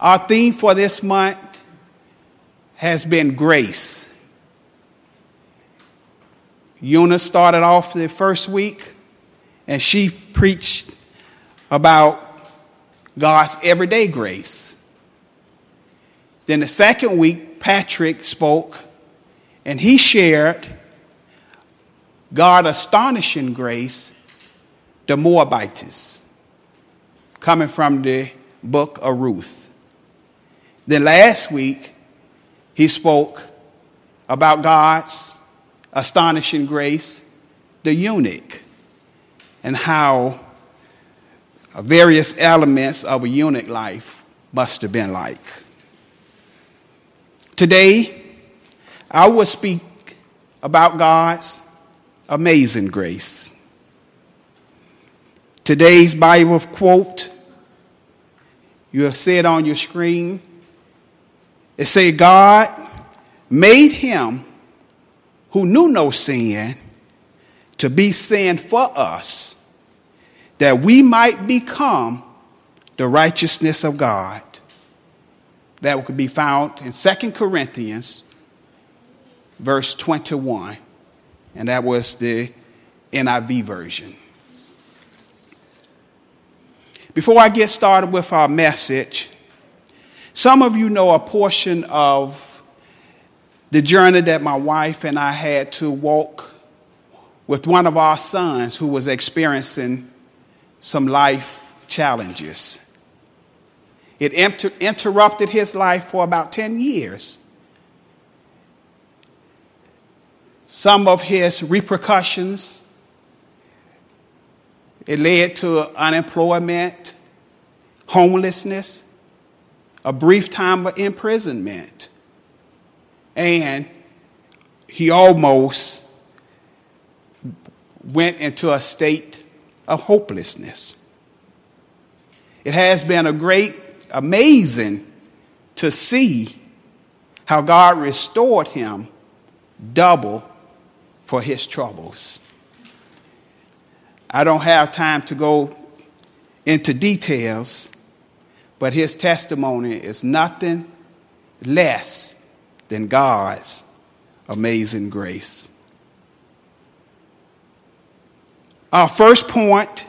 Our theme for this month has been grace. Una started off the first week and she preached about God's everyday grace. Then the second week, Patrick spoke and he shared God's astonishing grace, the Moabites, coming from the book of Ruth. Then last week, he spoke about God's astonishing grace, the eunuch, and how various elements of a eunuch life must have been like. Today, I will speak about God's amazing grace. Today's Bible quote, you'll see it on your screen. It say, God made him who knew no sin to be sin for us, that we might become the righteousness of God. That could be found in 2 Corinthians, verse 21, and that was the NIV version. Before I get started with our message, some of you know a portion of the journey that my wife and I had to walk with one of our sons who was experiencing some life challenges. It inter- interrupted his life for about 10 years. Some of his repercussions, it led to unemployment, homelessness, a brief time of imprisonment and he almost went into a state of hopelessness. It has been a great, amazing to see how God restored him double for his troubles. I don't have time to go into details, but his testimony is nothing less than God's amazing grace. Our first point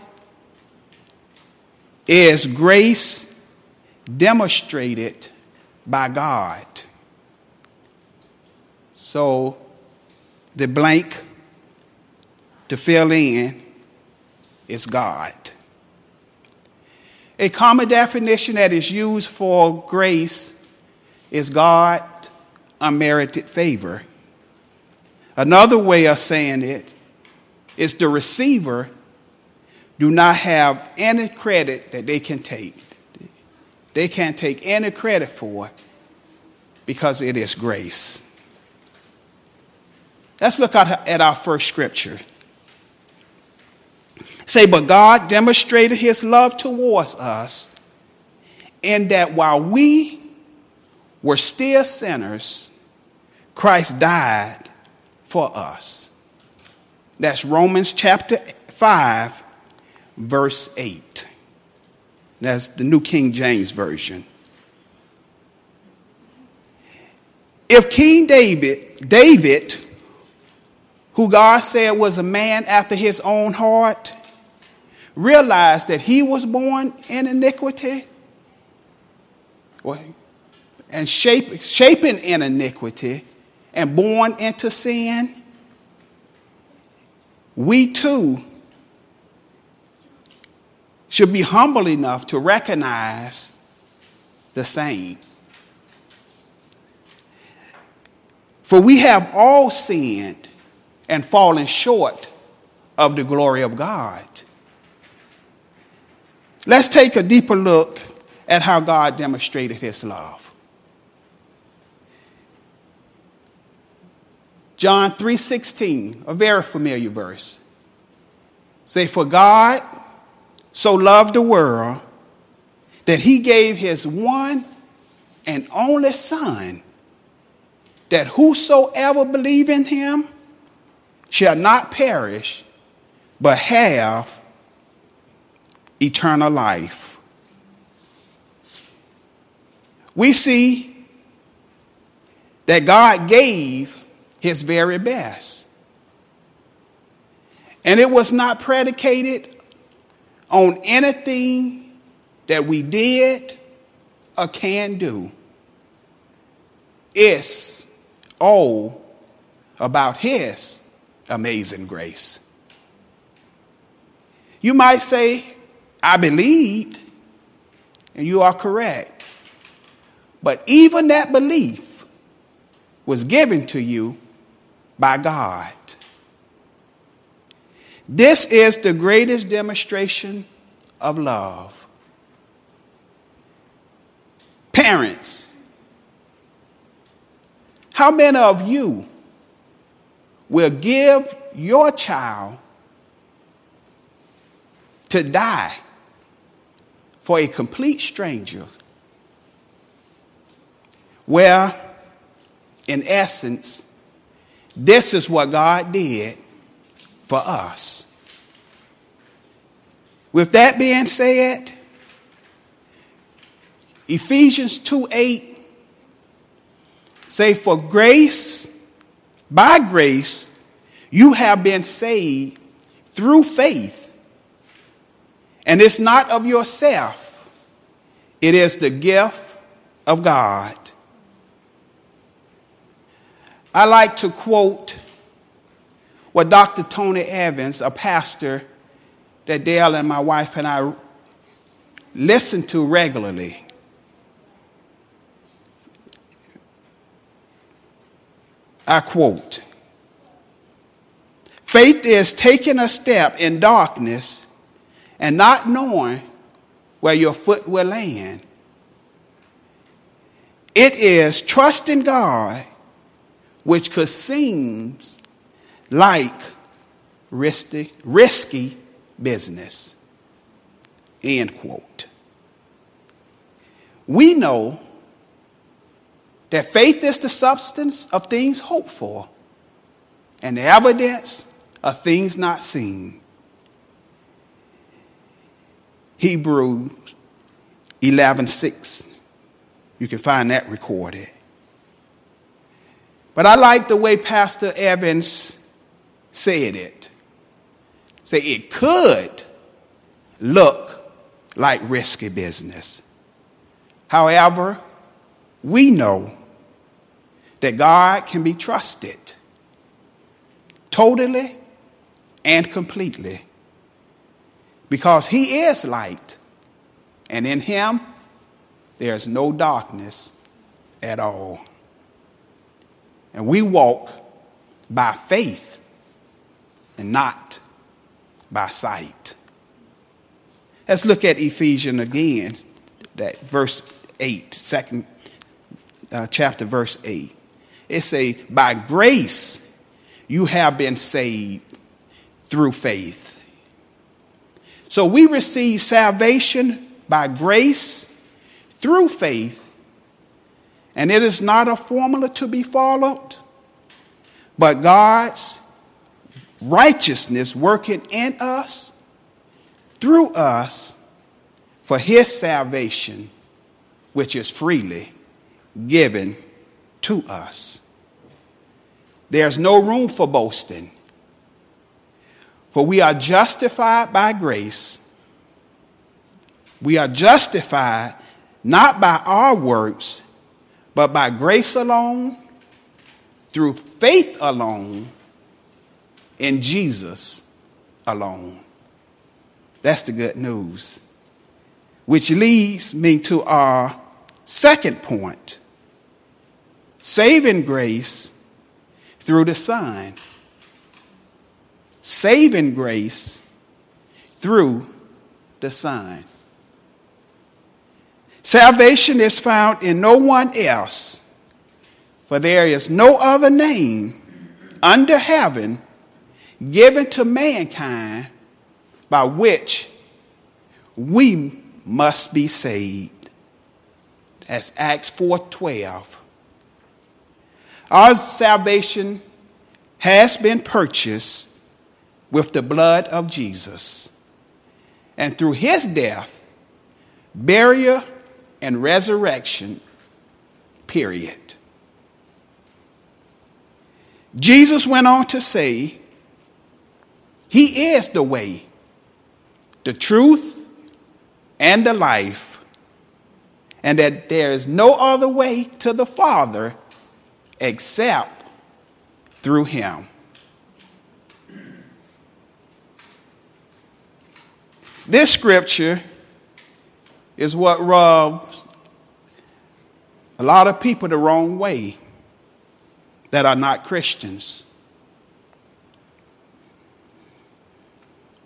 is grace demonstrated by God. So the blank to fill in is God. A common definition that is used for grace is God unmerited favor. Another way of saying it is the receiver do not have any credit that they can take. They can't take any credit for because it is grace. Let's look at our first scripture. Say, but God demonstrated his love towards us in that while we were still sinners, Christ died for us. That's Romans chapter 5, verse 8. That's the New King James Version. If King David, David, who God said was a man after his own heart, realized that he was born in iniquity and shaping in iniquity, and born into sin, we too should be humble enough to recognize the same. For we have all sinned and fallen short of the glory of God. Let's take a deeper look at how God demonstrated his love. John 3:16, a very familiar verse. Say for God so loved the world that he gave his one and only son that whosoever believe in him shall not perish but have eternal life. we see that God gave his very best. And it was not predicated on anything that we did or can do. It's all about His amazing grace. You might say, I believed, and you are correct. But even that belief was given to you by God. This is the greatest demonstration of love. Parents, how many of you will give your child to die for a complete stranger? Where, in essence, this is what God did for us. With that being said, Ephesians 2 8 say, For grace, by grace, you have been saved through faith. And it's not of yourself, it is the gift of God. I like to quote what Dr. Tony Evans, a pastor that Dale and my wife and I listen to regularly. I quote Faith is taking a step in darkness and not knowing where your foot will land. It is trusting God, which could seem like risky, risky business. End quote. We know that faith is the substance of things hoped for and the evidence of things not seen. Hebrews 11:6. You can find that recorded. But I like the way Pastor Evans said it. Say it could look like risky business. However, we know that God can be trusted totally and completely because He is light, and in Him there's no darkness at all. And we walk by faith and not by sight. Let's look at Ephesians again, that verse 8, second uh, chapter, verse 8. It says, by grace you have been saved through faith. So we receive salvation by grace through faith, and it is not a formula to be followed, but God's righteousness working in us, through us, for his salvation, which is freely given to us. There's no room for boasting, for we are justified by grace. We are justified not by our works, but by grace alone, through faith alone, in Jesus alone. That's the good news. Which leads me to our second point saving grace through the Son. Saving grace through the Son. Salvation is found in no one else, for there is no other name under heaven given to mankind by which we must be saved. That's Acts 4:12. Our salvation has been purchased with the blood of Jesus. And through his death, burial, and resurrection, period. Jesus went on to say, He is the way, the truth, and the life, and that there is no other way to the Father except through Him. This scripture is what rubs a lot of people the wrong way that are not Christians.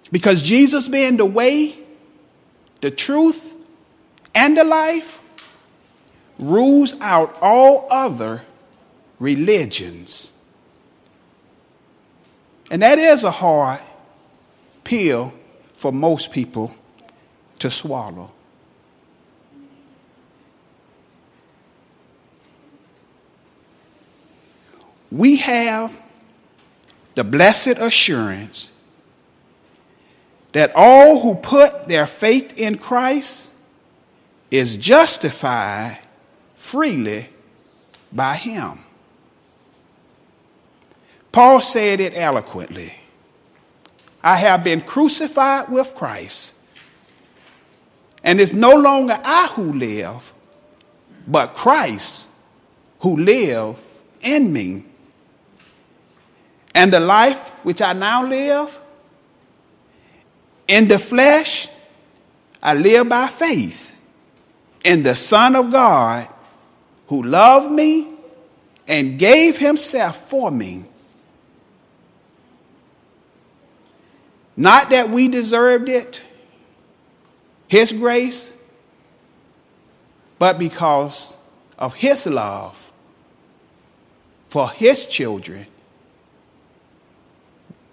Because Jesus being the way, the truth, and the life rules out all other religions. And that is a hard pill for most people to swallow. we have the blessed assurance that all who put their faith in Christ is justified freely by him. Paul said it eloquently I have been crucified with Christ, and it's no longer I who live, but Christ who live in me. And the life which I now live in the flesh, I live by faith in the Son of God who loved me and gave himself for me. Not that we deserved it, his grace, but because of his love for his children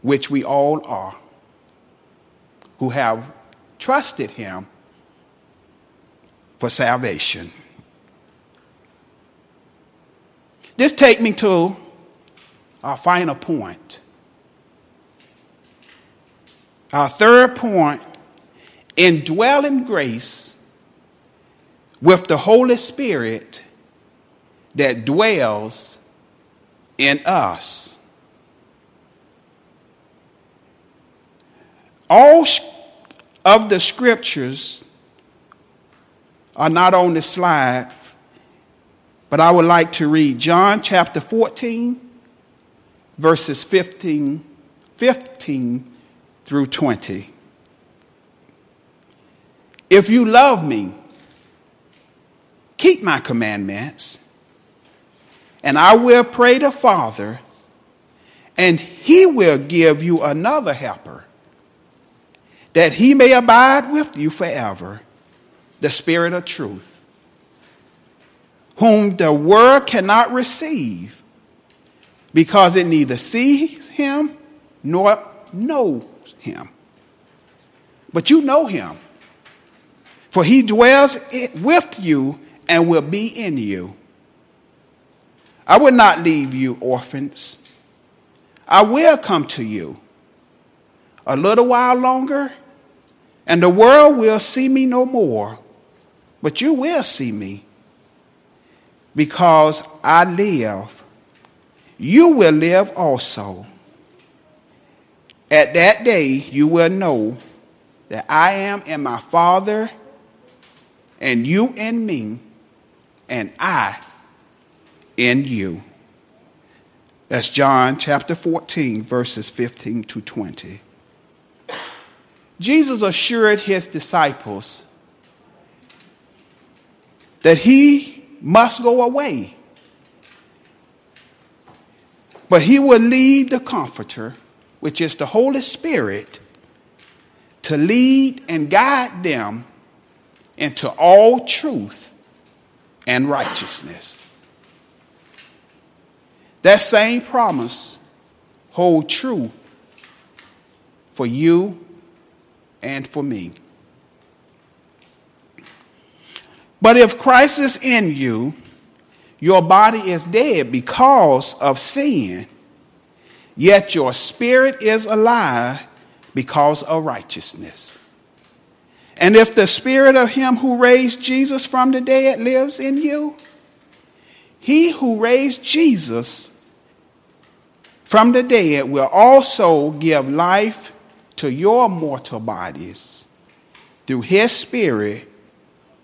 which we all are, who have trusted him for salvation. This takes me to our final point. Our third point indwelling grace with the Holy Spirit that dwells in us. All of the scriptures are not on the slide, but I would like to read John chapter 14, verses 15, 15 through 20. If you love me, keep my commandments, and I will pray the Father, and he will give you another helper that he may abide with you forever, the Spirit of truth, whom the world cannot receive because it neither sees him nor knows him. But you know him, for he dwells with you and will be in you. I will not leave you orphans. I will come to you. A little while longer, and the world will see me no more, but you will see me. Because I live, you will live also. At that day, you will know that I am in my Father, and you in me, and I in you. That's John chapter 14, verses 15 to 20. Jesus assured his disciples that he must go away, but he would leave the Comforter, which is the Holy Spirit, to lead and guide them into all truth and righteousness. That same promise hold true for you and for me. But if Christ is in you, your body is dead because of sin, yet your spirit is alive because of righteousness. And if the spirit of him who raised Jesus from the dead lives in you, he who raised Jesus from the dead will also give life to your mortal bodies through his Spirit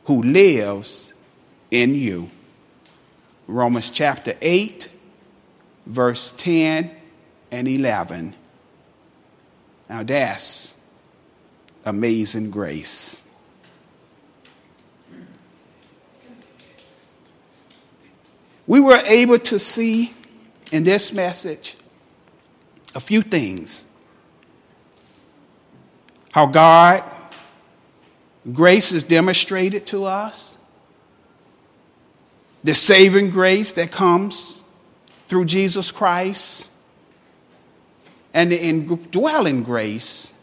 who lives in you. Romans chapter 8, verse 10 and 11. Now that's amazing grace. We were able to see in this message a few things. How God, grace is demonstrated to us, the saving grace that comes through Jesus Christ, and the indwelling grace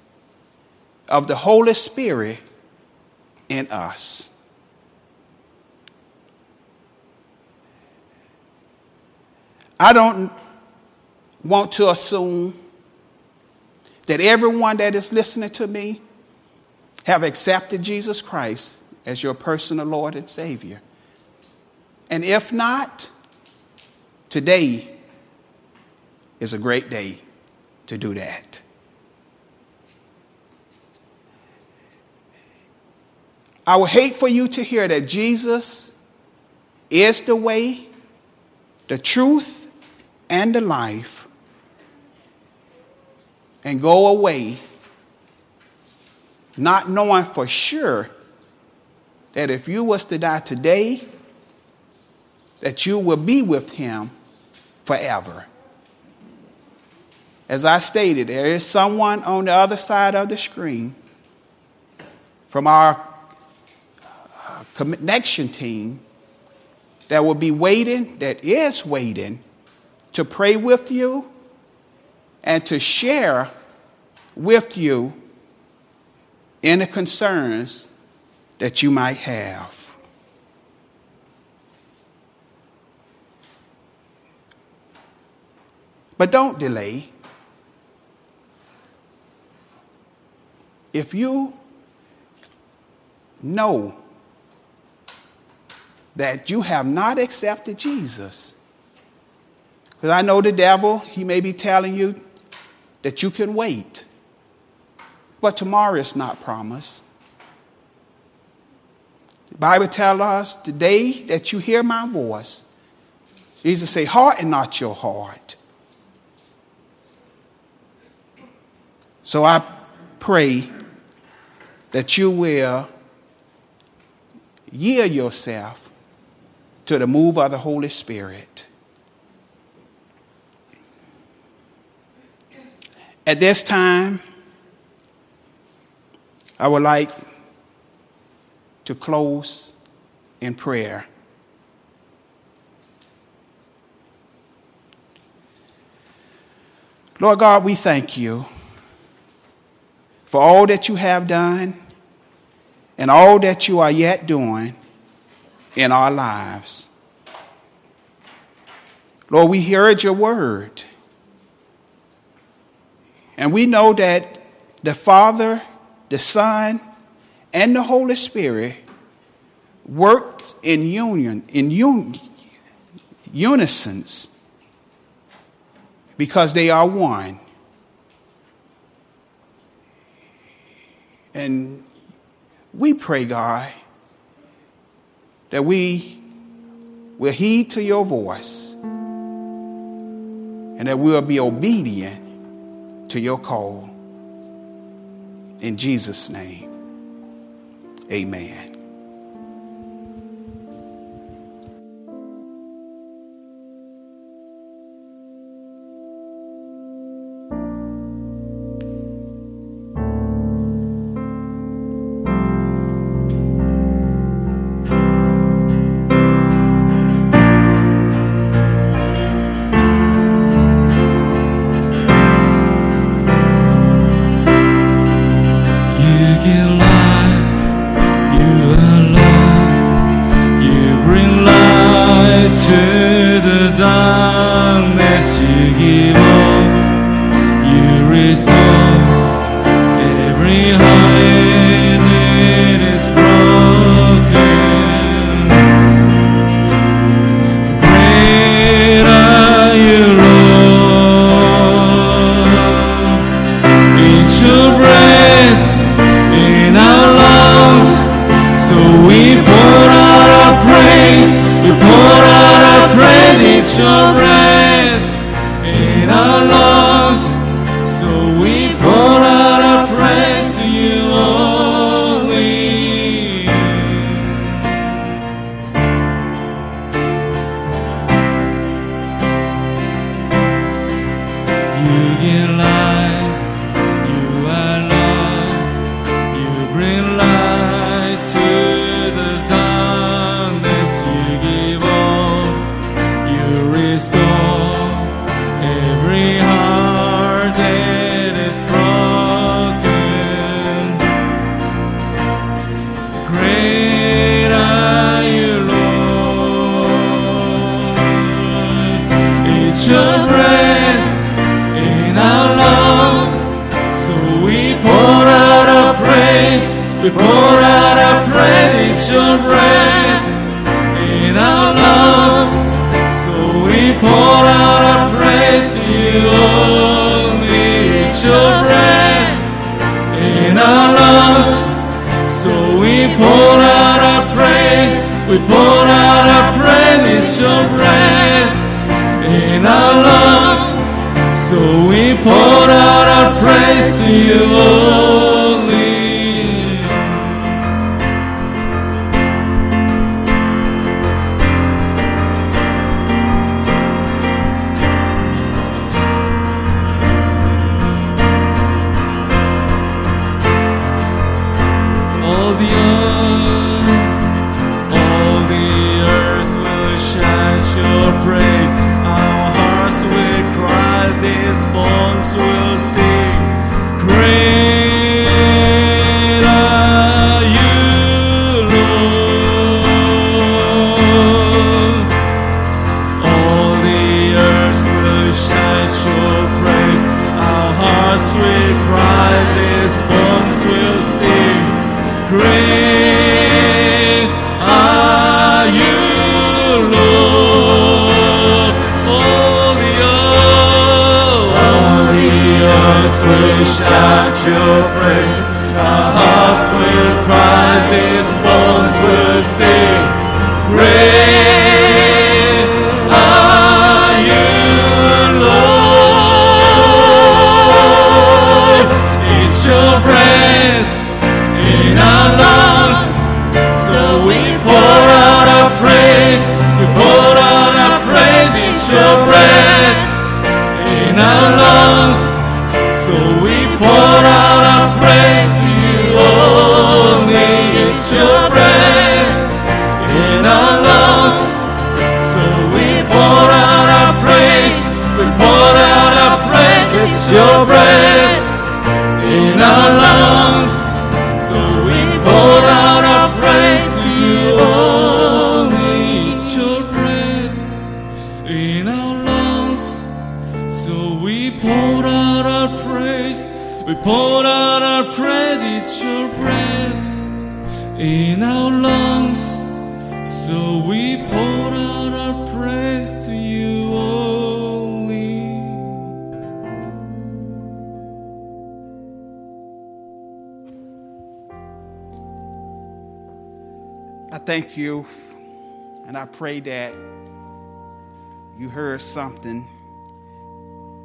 of the Holy Spirit in us. I don't want to assume that everyone that is listening to me have accepted Jesus Christ as your personal Lord and Savior. And if not, today is a great day to do that. I would hate for you to hear that Jesus is the way, the truth, and the life and go away not knowing for sure that if you was to die today that you will be with him forever as i stated there is someone on the other side of the screen from our uh, connection team that will be waiting that is waiting to pray with you and to share with you any concerns that you might have. But don't delay. If you know that you have not accepted Jesus, because I know the devil, he may be telling you that you can wait. But tomorrow is not promised. The Bible tells us today that you hear my voice, Jesus say, harden not your heart. So I pray that you will yield yourself to the move of the Holy Spirit. At this time, I would like to close in prayer. Lord God, we thank you for all that you have done and all that you are yet doing in our lives. Lord, we heard your word. And we know that the Father, the Son, and the Holy Spirit worked in union, in un- because they are one. And we pray, God, that we will heed to your voice and that we will be obedient to your call. In Jesus' name, amen. Will shout your praise. Our hearts will cry, these bones will sing. Great are you, Lord. It's your breath our thank you and I pray that you heard something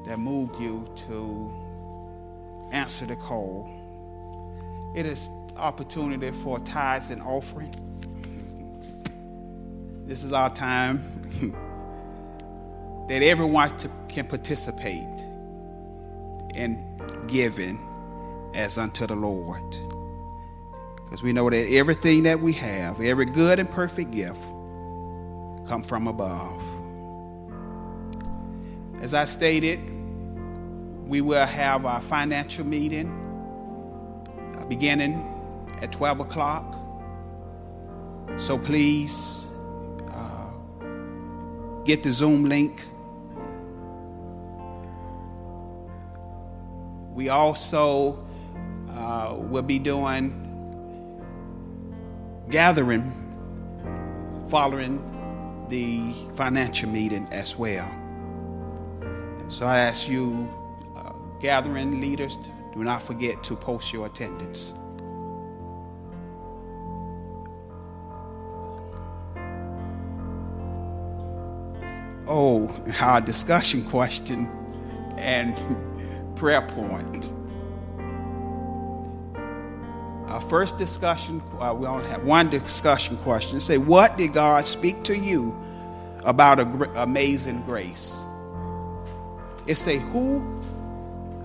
that moved you to answer the call. It is opportunity for tithes and offering. This is our time that everyone to, can participate in giving as unto the Lord. Because we know that everything that we have, every good and perfect gift, come from above. As I stated, we will have our financial meeting uh, beginning at 12 o'clock. So please uh, get the Zoom link. We also uh, will be doing gathering following the financial meeting as well. So I ask you, uh, gathering leaders, do not forget to post your attendance. Oh, our discussion question and prayer point. Our first discussion, uh, we only have one discussion question. Say, what did God speak to you about gr- amazing grace? It say, who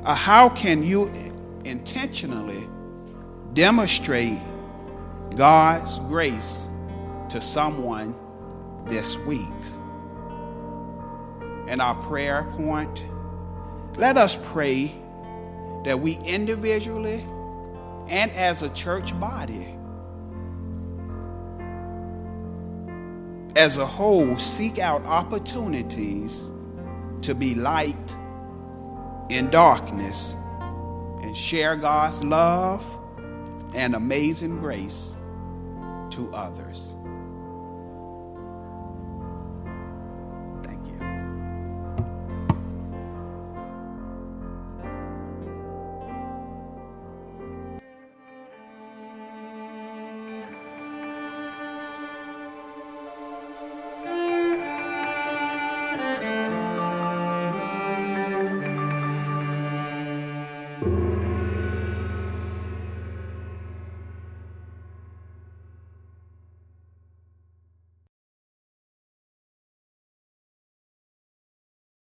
Or how can you intentionally demonstrate God's grace to someone this week? And our prayer point let us pray that we individually and as a church body, as a whole, seek out opportunities to be light in darkness and share God's love and amazing grace to others.